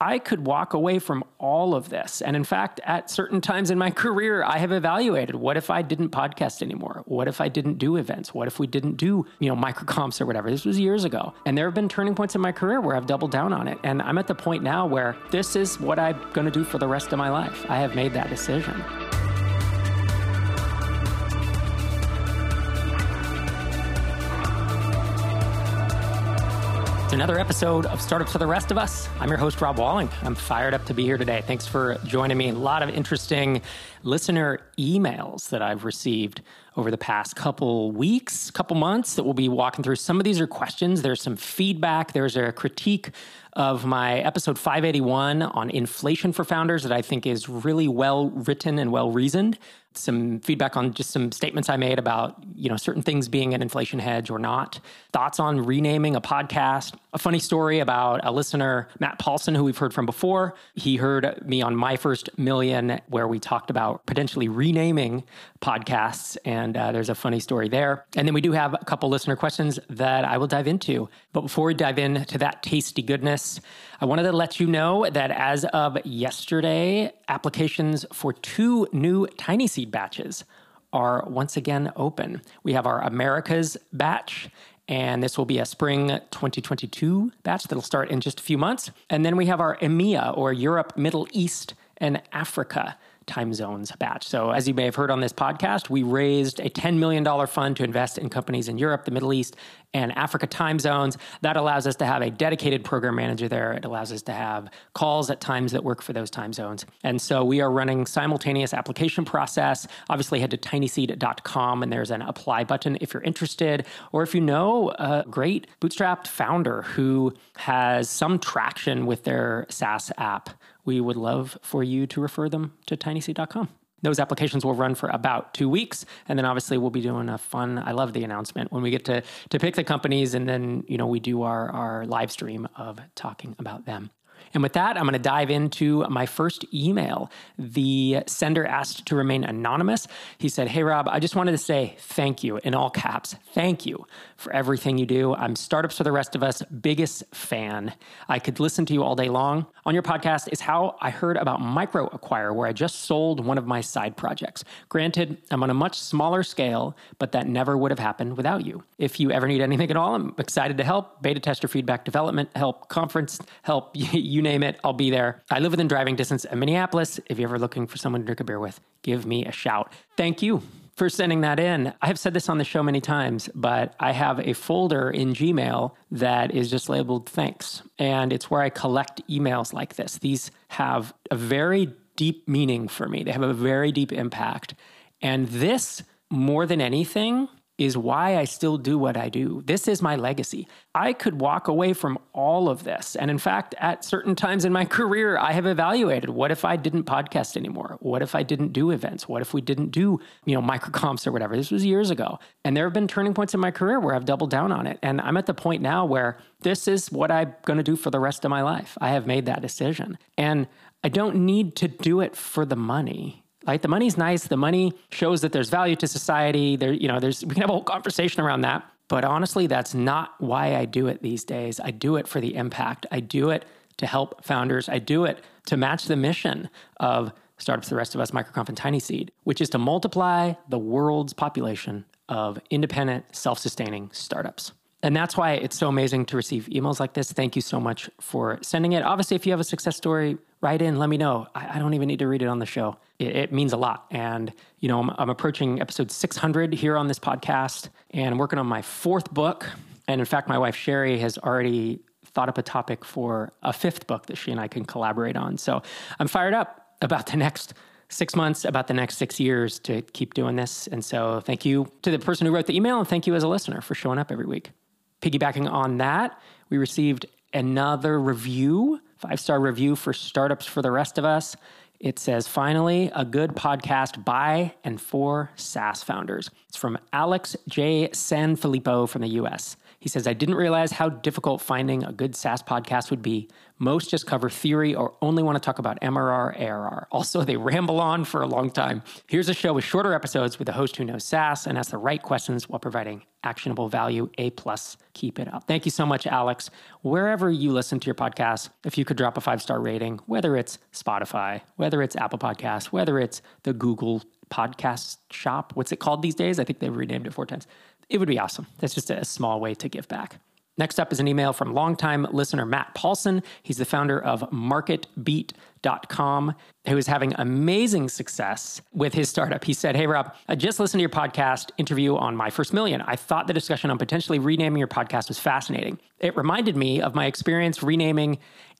I could walk away from all of this. And in fact, at certain times in my career, I have evaluated what if I didn't podcast anymore? What if I didn't do events? What if we didn't do, you know, MicroConfs or whatever? This was years ago. And there have been turning points in my career where I've doubled down on it. And I'm at the point now where this is what I'm going to do for the rest of my life. I have made that decision. Another episode of Startups for the Rest of Us. I'm your host, Rob Walling. I'm fired up to be here today. Thanks for joining me. A lot of interesting listener emails that I've received over the past couple weeks, couple months that we'll be walking through. Some of these are questions, there's some feedback, there's a critique of my episode 581 on inflation for founders that I think is really well written and well reasoned some feedback on just some statements I made about, you know, certain things being an inflation hedge or not. Thoughts on renaming a podcast. A funny story about a listener, Matt Paulson, who we've heard from before. He heard me on My First Million, where we talked about potentially renaming podcasts. And uh, there's a funny story there. And then we do have a couple listener questions that I will dive into. But before we dive into that tasty goodness, I wanted to let you know that as of yesterday, applications for two new Tiny Seed batches are once again open. We have our Americas batch and this will be a spring 2022 batch that'll start in just a few months. And then we have our EMEA or Europe, Middle East, and Africa time zones batch. So, as you may have heard on this podcast, we raised a $10 million fund to invest in companies in Europe, the Middle East, and Africa time zones. That allows us to have a dedicated program manager there. It allows us to have calls at times that work for those time zones. And so we are running simultaneous application process. Obviously, head to tinyseed.com and there's an apply button if you're interested, or if you know a great bootstrapped founder who has some traction with their SaaS app we would love for you to refer them to tinyseed.com. Those applications will run for about two weeks, and then obviously we'll be doing a fun. I love the announcement when we get to to pick the companies, and then you know we do our our live stream of talking about them. And with that, I'm going to dive into my first email. The sender asked to remain anonymous. He said, Hey, Rob, I just wanted to say thank you in all caps. Thank you for everything you do. I'm Startups for the Rest of Us biggest fan. I could listen to you all day long. On your podcast is how I heard about MicroAcquire, where I just sold one of my side projects. Granted, I'm on a much smaller scale, but that never would have happened without you. If you ever need anything at all, I'm excited to help. Beta tester feedback development help, conference help. you name it, I'll be there. I live within driving distance of Minneapolis. If you're ever looking for someone to drink a beer with, give me a shout. Thank you for sending that in. I have said this on the show many times, but I have a folder in Gmail that is just labeled thanks. And it's where I collect emails like this. These have a very deep meaning for me, they have a very deep impact. And this, more than anything, is why I still do what I do. This is my legacy. I could walk away from all of this. And in fact, at certain times in my career, I have evaluated what if I didn't podcast anymore? What if I didn't do events? What if we didn't do, you know, MicroConfs or whatever? This was years ago. And there have been turning points in my career where I've doubled down on it. And I'm at the point now where this is what I'm going to do for the rest of my life. I have made that decision. And I don't need to do it for the money. Like the money's nice. The money shows that there's value to society. There, you know, there's we can have a whole conversation around that. But honestly, that's not why I do it these days. I do it for the impact. I do it to help founders. I do it to match the mission of Startups the Rest of Us, Microconf and Tiny Seed, which is to multiply the world's population of independent, self sustaining startups. And that's why it's so amazing to receive emails like this. Thank you so much for sending it. Obviously, if you have a success story, write in, let me know. I, I don't even need to read it on the show. It, it means a lot. And, you know, I'm, I'm, approaching episode 600 here on this podcast, and I'm working on my fourth book. And in fact, my wife, Sherry, has already thought up a topic for a fifth book that she and I can collaborate on. So I'm fired up about the next six months, about the next six years to keep doing this. And so thank you to the person who wrote the email, and thank you as a listener for showing up every week piggybacking on that, we received another review, five star review for Startups for the Rest of Us. It says, finally, a good podcast by and for SaaS founders. It's from Alex J. Sanfilippo from the US. He says, I didn't realize how difficult finding a good SaaS podcast would be. Most just cover theory or only want to talk about MRR, ARR. Also, they ramble on for a long time. Here's a show with shorter episodes with a host who knows SaaS and asks the right questions while providing actionable value. A plus. Keep it up. Thank you so much, Alex. Wherever you listen to your podcast, if you could drop a five star rating, whether it's Spotify, whether it's Apple Podcasts, whether it's the Google podcast shop. What's it called these days? I think they've renamed it four times. It would be awesome. That's just a small way to give back. Next up is an email from longtime listener Matt Paulson. He's the founder of MarketBeat.com, who is having amazing success with his startup. He said, Hey, Rob, I just listened to your podcast interview on My First Million. I thought the discussion on potentially renaming your podcast was fascinating. It reminded me of my experience renaming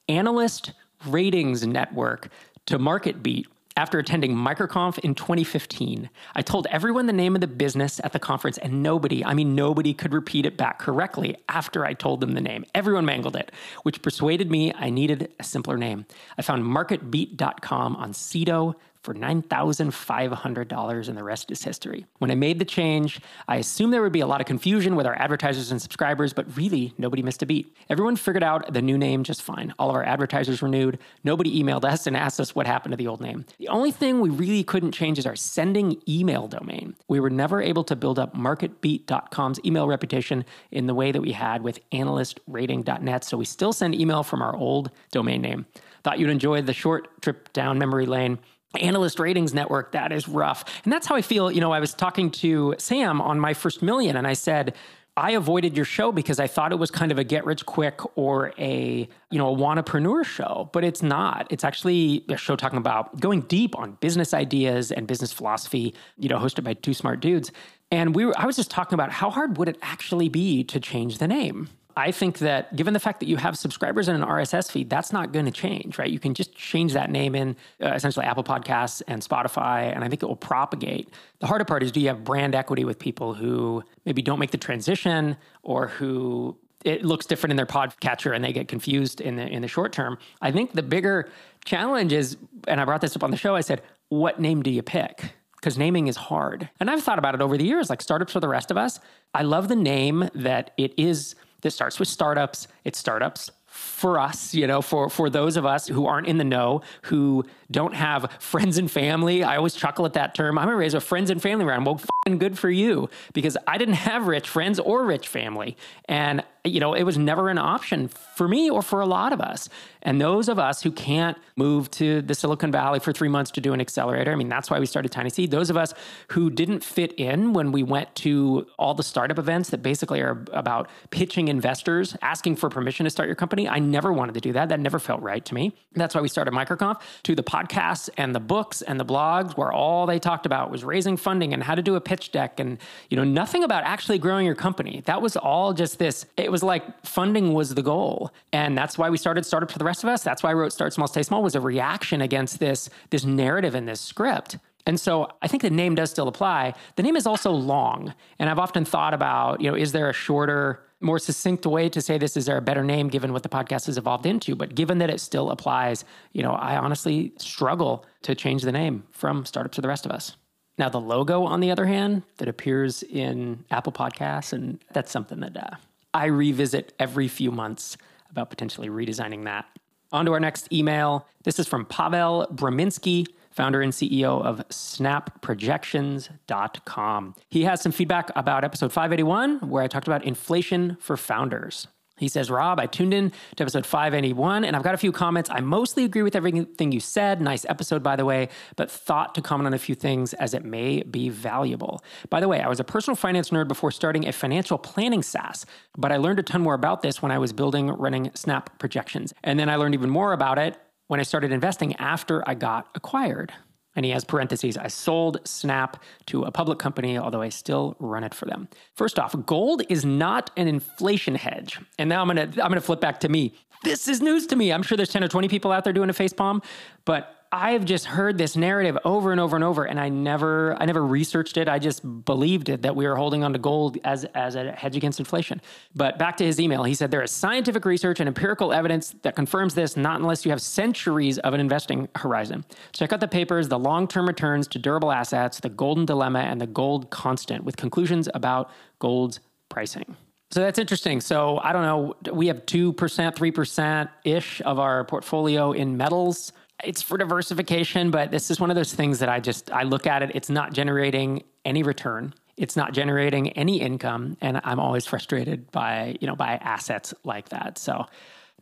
Analyst Ratings Network to MarketBeat after attending MicroConf in 2015, I told everyone the name of the business at the conference, and nobody, I mean, nobody could repeat it back correctly after I told them the name. Everyone mangled it, which persuaded me I needed a simpler name. I found marketbeat.com on Sedo, for $9,500, and the rest is history. When I made the change, I assumed there would be a lot of confusion with our advertisers and subscribers, but really, nobody missed a beat. Everyone figured out the new name just fine. All of our advertisers renewed. Nobody emailed us and asked us what happened to the old name. The only thing we really couldn't change is our sending email domain. We were never able to build up MarketBeat.com's email reputation in the way that we had with AnalystRating.net, so we still send email from our old domain name. Thought you'd enjoy the short trip down memory lane analyst ratings network that is rough and that's how i feel you know i was talking to sam on my first million and i said I avoided your show because I thought it was kind of a get rich quick or a, you know, a wannapreneur show, but it's not. It's actually a show talking about going deep on business ideas and business philosophy, you know, hosted by two smart dudes. And we were, I was just talking about how hard would it actually be to change the name? I think that given the fact that you have subscribers and an RSS feed, that's not going to change, right? You can just change that name in uh, essentially Apple Podcasts and Spotify, and I think it will propagate. The harder part is do you have brand equity with people who maybe don't make the transition or who it looks different in their podcatcher and they get confused in the in the short term. I think the bigger challenge is, and I brought this up on the show. I said, "What name do you pick?" Because naming is hard, and I've thought about it over the years. Like startups for the rest of us, I love the name that it is that starts with startups. It's startups for us, you know, for for those of us who aren't in the know, who don't have friends and family. I always chuckle at that term. I'm gonna raise a friends and family around. Well, good for you because I didn't have rich friends or rich family, and you know, it was never an option for me or for a lot of us. And those of us who can't move to the Silicon Valley for three months to do an accelerator, I mean, that's why we started Tiny Seed. Those of us who didn't fit in when we went to all the startup events that basically are about pitching investors, asking for permission to start your company, I never wanted to do that. That never felt right to me. That's why we started MicroConf to the podcasts and the books and the blogs where all they talked about was raising funding and how to do a pitch deck and, you know, nothing about actually growing your company. That was all just this, it was was like funding was the goal. And that's why we started Startup for the Rest of Us. That's why I wrote Start Small, Stay Small was a reaction against this, this narrative in this script. And so I think the name does still apply. The name is also long. And I've often thought about, you know, is there a shorter, more succinct way to say this? Is there a better name given what the podcast has evolved into? But given that it still applies, you know, I honestly struggle to change the name from Startup to the Rest of Us. Now, the logo, on the other hand, that appears in Apple Podcasts, and that's something that uh, I revisit every few months about potentially redesigning that. On to our next email. This is from Pavel Braminsky, founder and CEO of snapprojections.com. He has some feedback about episode 581, where I talked about inflation for founders. He says, Rob, I tuned in to episode 581 and I've got a few comments. I mostly agree with everything you said. Nice episode, by the way, but thought to comment on a few things as it may be valuable. By the way, I was a personal finance nerd before starting a financial planning SaaS, but I learned a ton more about this when I was building, running Snap projections. And then I learned even more about it when I started investing after I got acquired. And he has parentheses, I sold Snap to a public company, although I still run it for them. First off, gold is not an inflation hedge. And now I'm gonna I'm gonna flip back to me. This is news to me. I'm sure there's 10 or 20 people out there doing a face palm, but I've just heard this narrative over and over and over, and I never, I never researched it. I just believed it that we were holding on to gold as as a hedge against inflation. But back to his email, he said there is scientific research and empirical evidence that confirms this. Not unless you have centuries of an investing horizon. Check out the papers, the long-term returns to durable assets, the golden dilemma, and the gold constant, with conclusions about gold's pricing. So that's interesting. So I don't know. We have 2%, 3% ish of our portfolio in metals. It's for diversification, but this is one of those things that I just I look at it. It's not generating any return. It's not generating any income, and I'm always frustrated by you know by assets like that. So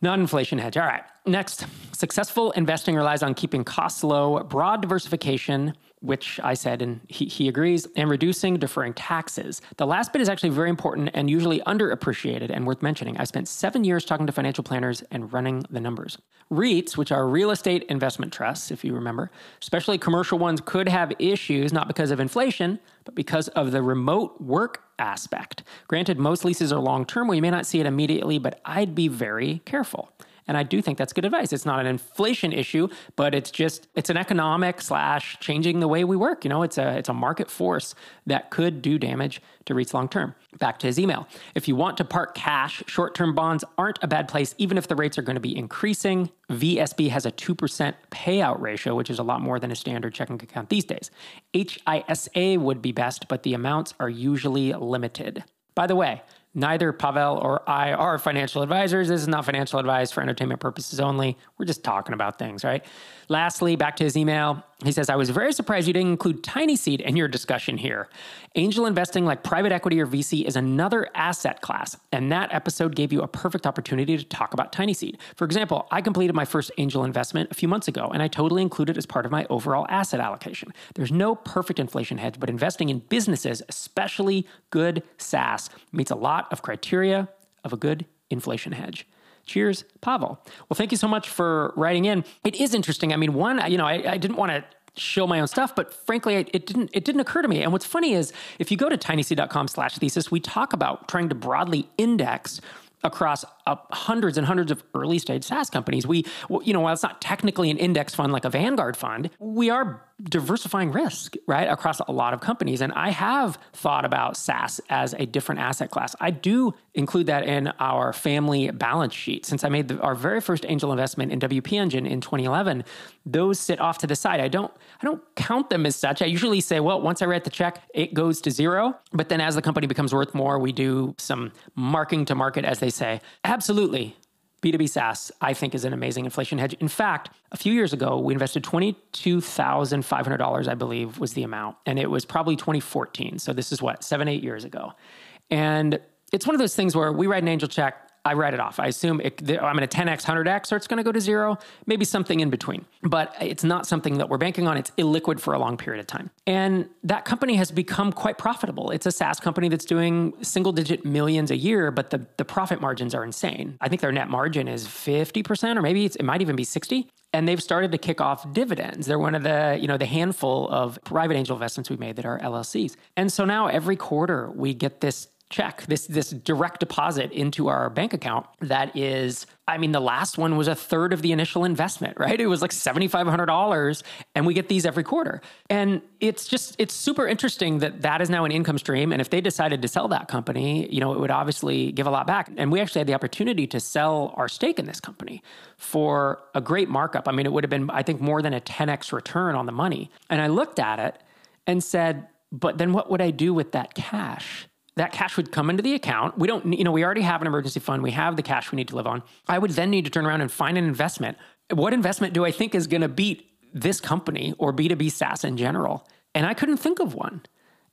non-inflation hedge. All right. Next, successful investing relies on keeping costs low, broad diversification, which I said, and he, he agrees, and reducing deferring taxes. The last bit is actually very important and usually underappreciated and worth mentioning. I spent seven years talking to financial planners and running the numbers. REITs, which are real estate investment trusts, if you remember, especially commercial ones, could have issues not because of inflation, but because of the remote work aspect. Granted, most leases are long term, we may not see it immediately, but I'd be very careful. And I do think that's good advice. It's not an inflation issue, but it's just it's an economic slash changing the way we work. You know, it's a it's a market force that could do damage to REITs long term. Back to his email. If you want to park cash, short term bonds aren't a bad place, even if the rates are going to be increasing. VSB has a 2% payout ratio, which is a lot more than a standard checking account these days. HISA would be best, but the amounts are usually limited. By the way, Neither Pavel or I are financial advisors. This is not financial advice for entertainment purposes only. We're just talking about things, right? Lastly, back to his email, he says, I was very surprised you didn't include Tiny Seed in your discussion here. Angel investing, like private equity or VC, is another asset class, and that episode gave you a perfect opportunity to talk about Tiny Seed. For example, I completed my first angel investment a few months ago, and I totally included it as part of my overall asset allocation. There's no perfect inflation hedge, but investing in businesses, especially good SaaS, meets a lot of criteria of a good inflation hedge. Cheers, Pavel. Well, thank you so much for writing in. It is interesting. I mean, one, you know, I, I didn't want to show my own stuff but frankly it didn't it didn't occur to me and what's funny is if you go to tinyseed.com slash thesis we talk about trying to broadly index across uh, hundreds and hundreds of early stage SaaS companies. We, you know, while it's not technically an index fund like a Vanguard fund, we are diversifying risk, right, across a lot of companies. And I have thought about SaaS as a different asset class. I do include that in our family balance sheet. Since I made the, our very first angel investment in WP Engine in 2011, those sit off to the side. I don't, I don't count them as such. I usually say, well, once I write the check, it goes to zero. But then as the company becomes worth more, we do some marking to market, as they say. Absolutely. B2B SaaS, I think, is an amazing inflation hedge. In fact, a few years ago, we invested $22,500, I believe, was the amount. And it was probably 2014. So this is what, seven, eight years ago. And it's one of those things where we write an angel check I write it off. I assume it, I'm going to 10x, 100x, or it's going to go to zero, maybe something in between. But it's not something that we're banking on. It's illiquid for a long period of time. And that company has become quite profitable. It's a SaaS company that's doing single digit millions a year, but the, the profit margins are insane. I think their net margin is 50%, or maybe it might even be 60 and they've started to kick off dividends. They're one of the, you know, the handful of private angel investments we made that are LLCs. And so now every quarter we get this check, this this direct deposit into our bank account that is I mean the last one was a third of the initial investment, right? It was like $7500 and we get these every quarter. And it's just it's super interesting that that is now an income stream and if they decided to sell that company, you know, it would obviously give a lot back. And we actually had the opportunity to sell our stake in this company for a great markup. I mean, it would have been I think more than a 10x return on the money. And I looked at it and said, but then what would I do with that cash? That cash would come into the account. We don't, you know, we already have an emergency fund. We have the cash we need to live on. I would then need to turn around and find an investment. What investment do I think is going to beat this company or B2B SaaS in general? And I couldn't think of one.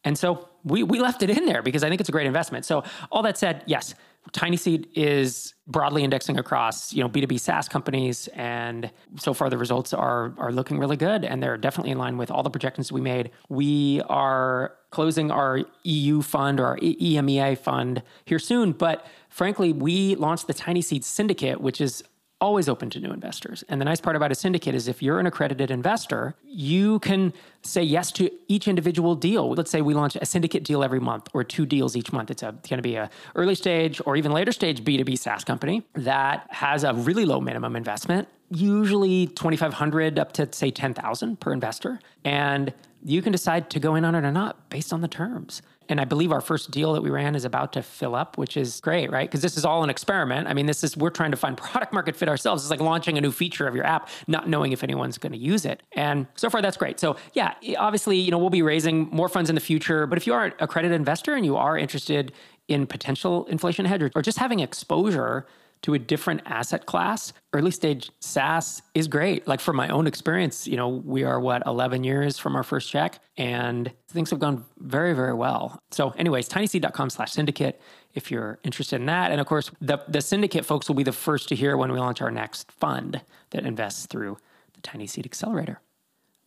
And so we, we left it in there because I think it's a great investment. So all that said, yes, Tiny Seed is broadly indexing across, you know, B2B SaaS companies. And so far the results are are looking really good. And they're definitely in line with all the projections we made. We are closing our EU fund or our EMEA fund here soon. But frankly, we launched the Tiny Seed Syndicate, which is always open to new investors. And the nice part about a syndicate is if you're an accredited investor, you can say yes to each individual deal. Let's say we launch a syndicate deal every month or two deals each month. It's, going to be a early stage or even later stage B2B SaaS company that has a really low minimum investment, usually 2500 up to say 10,000 per investor. And you can decide to go in on it or not based on the terms. And I believe our first deal that we ran is about to fill up, which is great, right? Because this is all an experiment. I mean, this is, we're trying to find product market fit ourselves. It's like launching a new feature of your app, not knowing if anyone's going to use it. And so far, that's great. So, yeah, obviously, you know, we'll be raising more funds in the future. But if you are a credit investor and you are interested in potential inflation hedge or just having exposure to a different asset class, early stage SaaS is great. Like for my own experience, you know, we are what, 11 years from our first check and things have gone very, very well. So anyways, tinyseed.com slash syndicate if you're interested in that. And of course, the, the syndicate folks will be the first to hear when we launch our next fund that invests through the Tiny Seed Accelerator.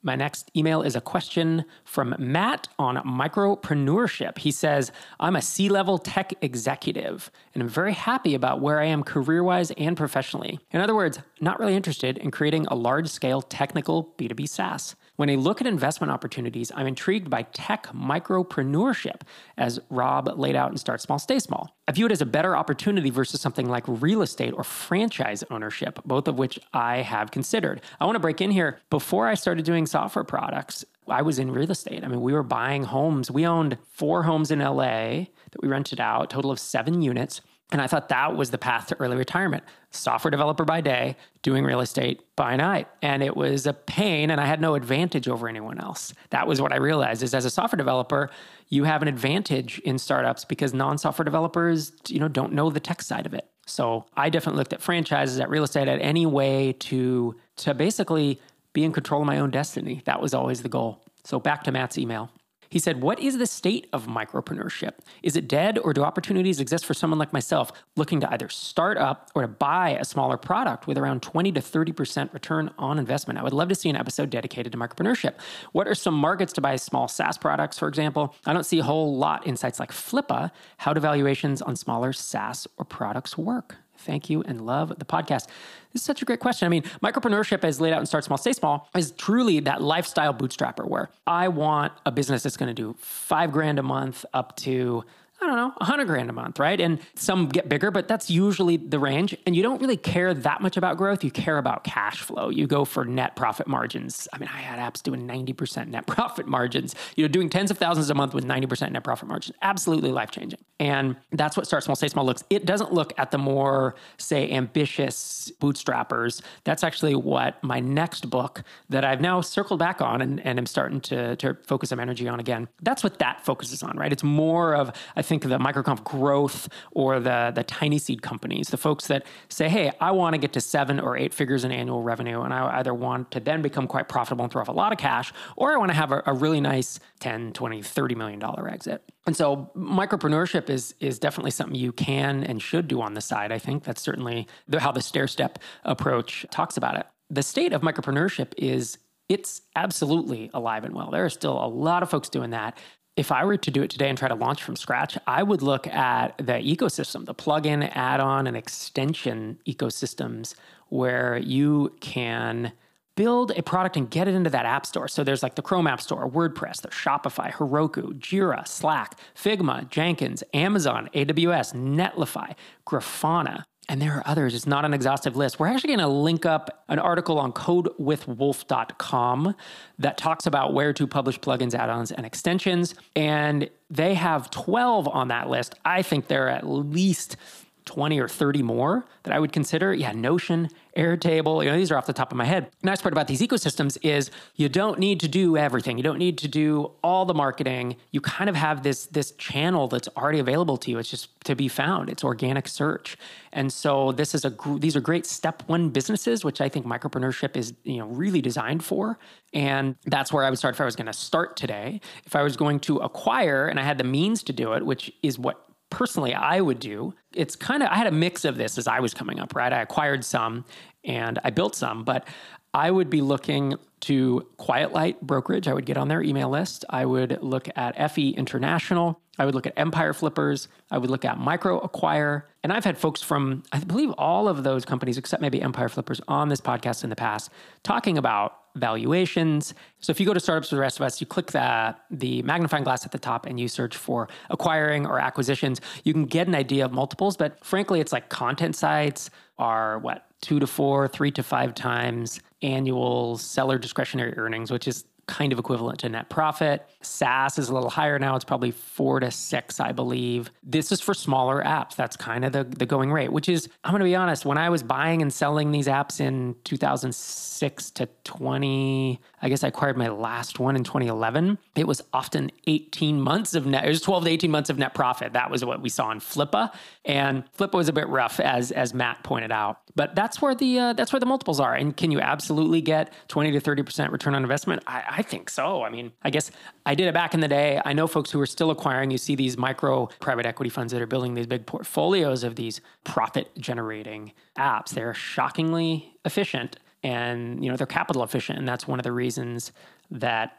My next email is a question from Matt on micropreneurship. He says, I'm a C level tech executive and I'm very happy about where I am career wise and professionally. In other words, not really interested in creating a large scale technical B2B SaaS. When I look at investment opportunities, I'm intrigued by tech micropreneurship, as Rob laid out in Start Small, Stay Small. I view it as a better opportunity versus something like real estate or franchise ownership, both of which I have considered. I want to break in here. Before I started doing software products, I was in real estate. I mean, we were buying homes. We owned four homes in LA that we rented out, total of seven units. And I thought that was the path to early retirement. Software developer by day, doing real estate by night. And it was a pain and I had no advantage over anyone else. That was what I realized is as a software developer, you have an advantage in startups because non-software developers, you know, don't know the tech side of it. So I definitely looked at franchises, at real estate, at any way to to basically be in control of my own destiny. That was always the goal. So back to Matt's email. He said, What is the state of micropreneurship? Is it dead, or do opportunities exist for someone like myself looking to either start up or to buy a smaller product with around 20 to 30% return on investment? I would love to see an episode dedicated to micropreneurship. What are some markets to buy small SaaS products, for example? I don't see a whole lot in sites like Flippa. How do valuations on smaller SaaS or products work? Thank you and love the podcast. This is such a great question. I mean, micropreneurship as laid out in Start Small, Stay Small is truly that lifestyle bootstrapper where I want a business that's going to do five grand a month up to I don't know, 100 grand a month, right? And some get bigger, but that's usually the range. And you don't really care that much about growth. You care about cash flow. You go for net profit margins. I mean, I had apps doing 90% net profit margins, you know, doing tens of thousands a month with 90% net profit margins. Absolutely life changing. And that's what Start Small, Stay Small looks. It doesn't look at the more, say, ambitious bootstrappers. That's actually what my next book that I've now circled back on and, and I'm starting to, to focus some energy on again. That's what that focuses on, right? It's more of, I think, think the microconf growth or the the tiny seed companies, the folks that say, "Hey, I want to get to seven or eight figures in annual revenue, and I either want to then become quite profitable and throw off a lot of cash, or I want to have a, a really nice 10, 20, 30 million dollar exit." And so, micropreneurship is is definitely something you can and should do on the side. I think that's certainly the, how the stair step approach talks about it. The state of micropreneurship is it's absolutely alive and well. There are still a lot of folks doing that if I were to do it today and try to launch from scratch, I would look at the ecosystem, the plug-in, add-on, and extension ecosystems where you can build a product and get it into that app store. So there's like the Chrome App Store, WordPress, there's Shopify, Heroku, Jira, Slack, Figma, Jenkins, Amazon, AWS, Netlify, Grafana. And there are others. It's not an exhaustive list. We're actually going to link up an article on codewithwolf.com that talks about where to publish plugins, add ons, and extensions. And they have 12 on that list. I think there are at least 20 or 30 more that I would consider. Yeah, Notion, Airtable, you know, these are off the top of my head. The nice part about these ecosystems is you don't need to do everything. You don't need to do all the marketing. You kind of have this this channel that's already available to you. It's just to be found. It's organic search. And so this is a these are great step one businesses, which I think micropreneurship is, you know, really designed for. And that's where I would start if I was going to start today. If I was going to acquire and I had the means to do it, which is what personally I would do. It's kind of, I had a mix of this as I was coming up, right? I acquired some and I built some, but I would be looking to Quiet Light Brokerage. I would get on their email list. I would look at FE International. I would look at Empire Flippers. I would look at MicroAcquire. And I've had folks from, I believe, all of those companies, except maybe Empire Flippers, on this podcast in the past, talking about valuations. So if you go to Startups for the Rest of Us, you click the, the magnifying glass at the top and you search for acquiring or acquisitions. You can get an idea of multiples, but frankly, it's like content sites are what, two to four, three to five times annual seller discretionary earnings, which is kind of equivalent to net profit. SaaS is a little higher now. It's probably four to six, I believe. This is for smaller apps. That's kind of the, the going rate, which is, I'm going to be honest, when I was buying and selling these apps in 2006 to 20, I guess I acquired my last one in 2011, it was often 18 months of net, it was 12 to 18 months of net profit. That was what we saw in Flippa. And Flippa was a bit rough, as, as Matt pointed out. But that's where the uh, that's where the multiples are. And can you absolutely get 20 to 30% return on investment? I, I think so. I mean, I guess I did it back in the day. I know folks who are still acquiring. You see these micro private equity funds that are building these big portfolios of these profit generating apps. They're shockingly efficient and you know they're capital efficient and that's one of the reasons that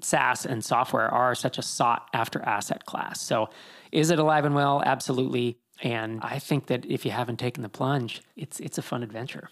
SaaS and software are such a sought after asset class. So is it alive and well? Absolutely. And I think that if you haven't taken the plunge, it's it's a fun adventure.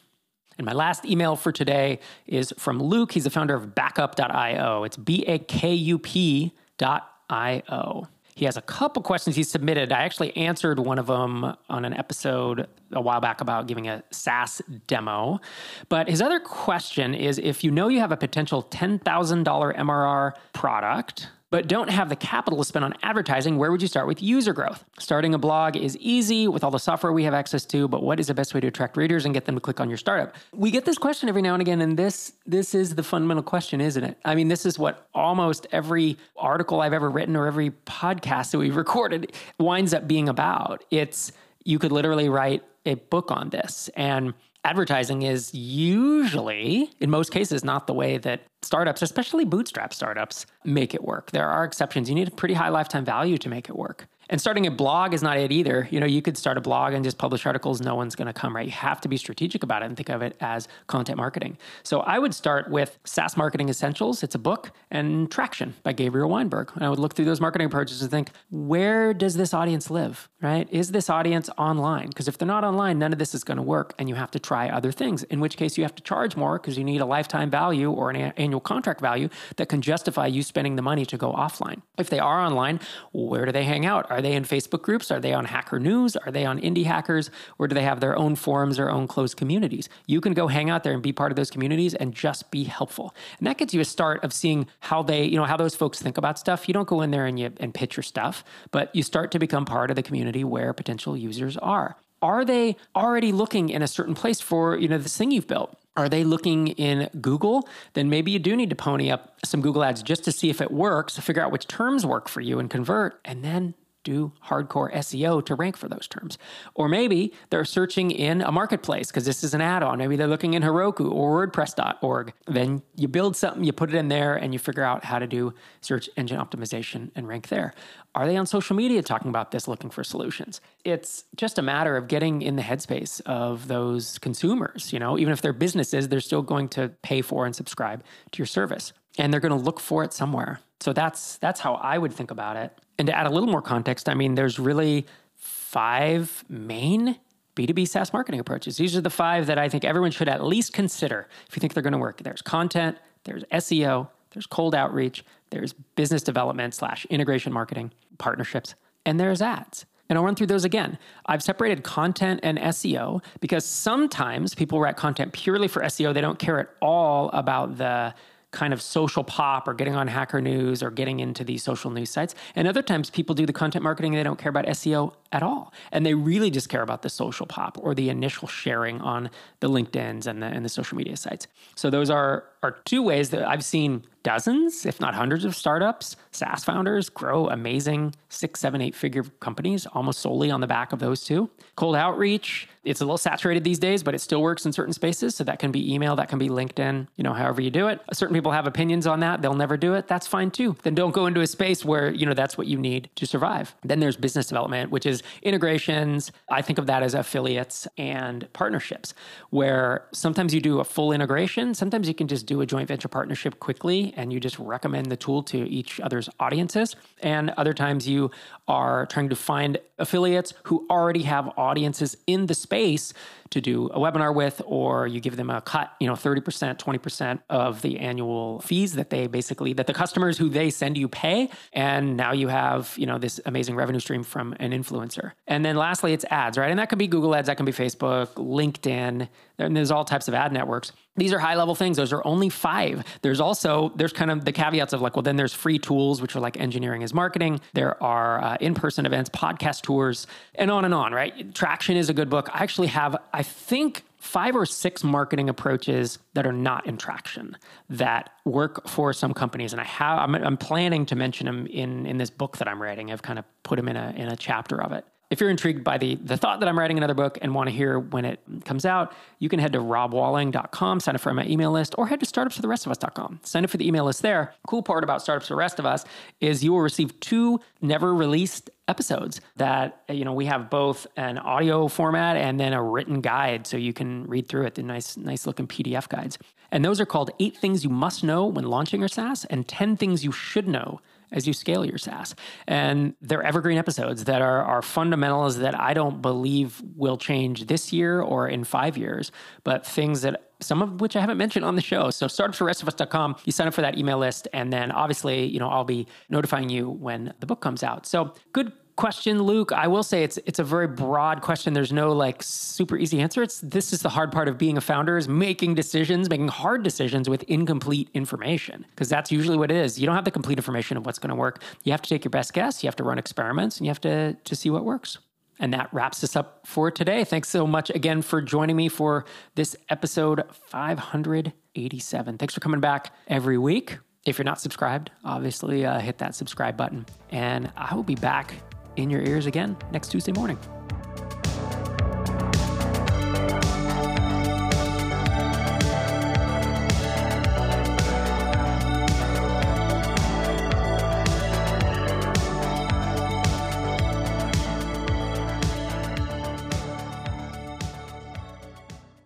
And my last email for today is from Luke. He's the founder of bakup.io. It's B A K U P dot I O. He has a couple questions he submitted. I actually answered one of them on an episode a while back about giving a SaaS demo. But his other question is if you know you have a potential $10,000 MRR product, but don't have the capital to spend on advertising, where would you start with user growth? Starting a blog is easy with all the software we have access to, but what is the best way to attract readers and get them to click on your startup? We get this question every now and again, and this this is the fundamental question, isn't it? I mean, this is what almost every article I've ever written or every podcast that we've recorded winds up being about. It's you could literally write a book on this. And advertising is usually, in most cases, not the way that startups, especially bootstrap startups, make it work. There are exceptions. You need a pretty high lifetime value to make it work. And starting a blog is not it either. You know, you could start a blog and just publish articles, no one's going to come, right? You have to be strategic about it and think of it as content marketing. So I would start with SaaS Marketing Essentials. It's a book and Traction by Gabriel Weinberg. And I would look through those marketing approaches and think, where does this audience live, right? Is this audience online? Because if they're not online, none of this is going to work and you have to try other things, in which case you have to charge more because you need a lifetime value or an annual contract value that can justify you spending the money to go offline. If they are online, where do they hang out? Are they in Facebook groups? Are they on Hacker News? Are they on Indie Hackers? Or do they have their own forums, their own closed communities? You can go hang out there and be part of those communities and just be helpful. And that gets you a start of seeing how they, you know, how those folks think about stuff. You don't go in there and you and pitch your stuff, but you start to become part of the community where potential users are. Are they already looking in a certain place for, you know, this thing you've built? Are they looking in Google? Then maybe you do need to pony up some Google ads just to see if it works, figure out which terms work for you and convert, and then do hardcore SEO to rank for those terms. Or maybe they're searching in a marketplace because this is an add on. Maybe they're looking in Heroku or WordPress.org. Then you build something, you put it in there, and you figure out how to do search engine optimization and rank there. Are they on social media talking about this, looking for solutions? It's just a matter of getting in the headspace of those consumers. You know, even if they're businesses, they're still going to pay for and subscribe to your service, and they're going to look for it somewhere. So that's that's how I would think about it. And to add a little more context, I mean, there's really five main B2B SaaS marketing approaches. These are the five that I think everyone should at least consider if you think they're going to work. There's content, there's SEO, there's cold outreach, there's business development slash integration marketing, partnerships, and there's ads. And I'll run through those again. I've separated content and SEO because sometimes people write content purely for SEO. They don't care at all about the kind of social pop or getting on Hacker News or getting into these social news sites. And other times people do the content marketing they don't care about SEO at all. And they really just care about the social pop or the initial sharing on the LinkedIn's and the, and the social media sites. So those are, are two ways that I've seen dozens, if not hundreds of startups, SaaS founders grow amazing six, seven, eight figure companies almost solely on the back of those two. Cold outreach, it's a little saturated these days, but it still works in certain spaces. So that can be email, that can be LinkedIn, you know, however you do it. Certain people have opinions on that. They'll never do it. That's fine too. Then don't go into a space where, you know, that's what you need to survive. Then there's business development, which is integrations. I think of that as affiliates and partnerships, where sometimes you do a full integration. Sometimes you can just do a joint venture partnership quickly and you just recommend the tool to each other's audiences. And other times you are trying to find affiliates who already have audiences in the space to do a webinar with, or you give them a cut, you know, 30%, 20% of the annual fees that they basically, that the customers who they send you pay. And now you have, you know, this amazing revenue stream from an influencer. And then lastly, it's ads, right? And that can be Google ads, that can be Facebook, LinkedIn, and there's all types of ad networks. These are high level things. Those are only five. There's also there's kind of the caveats of like well then there's free tools which are like engineering is marketing. There are uh, in-person events podcast tours and on and on right? Traction is a good book. I actually have i think five or six marketing approaches that are not in traction that work for some companies and i have i'm, I'm planning to mention them in in this book that i'm writing. I've kind of put them in a in a chapter of it if you're intrigued by the, the thought that I'm writing another book and want to hear when it comes out, you can head to robwalling.com, sign up for my email list, or head to startupsfortherestofus.com. Sign up for the email list there. Cool part about Startups for the Rest of Us is you will receive two never released episodes that you know we have both an audio format and then a written guide so you can read through it the nice nice looking pdf guides and those are called eight things you must know when launching your saas and 10 things you should know as you scale your SaaS. And they're evergreen episodes that are, are fundamentals that I don't believe will change this year or in five years, but things that some of which I haven't mentioned on the show. So startupsforrestofus.com, you sign up for that email list, and then obviously, you know, I'll be notifying you when the book comes out. So good question, Luke. I will say it's it's a very broad question. There's no like super easy answer. It's this is the hard part of being a founder is making decisions, making hard decisions with incomplete information. Because that's usually what it is. You don't have the complete information of what's going to work. You have to take your best guess, you have to run experiments, and you have to to see what works. And that wraps us up for today. Thanks so much again for joining me for this episode 587. Thanks for coming back every week. If you're not subscribed, obviously uh, hit that subscribe button. And I will be back in your ears again next Tuesday morning.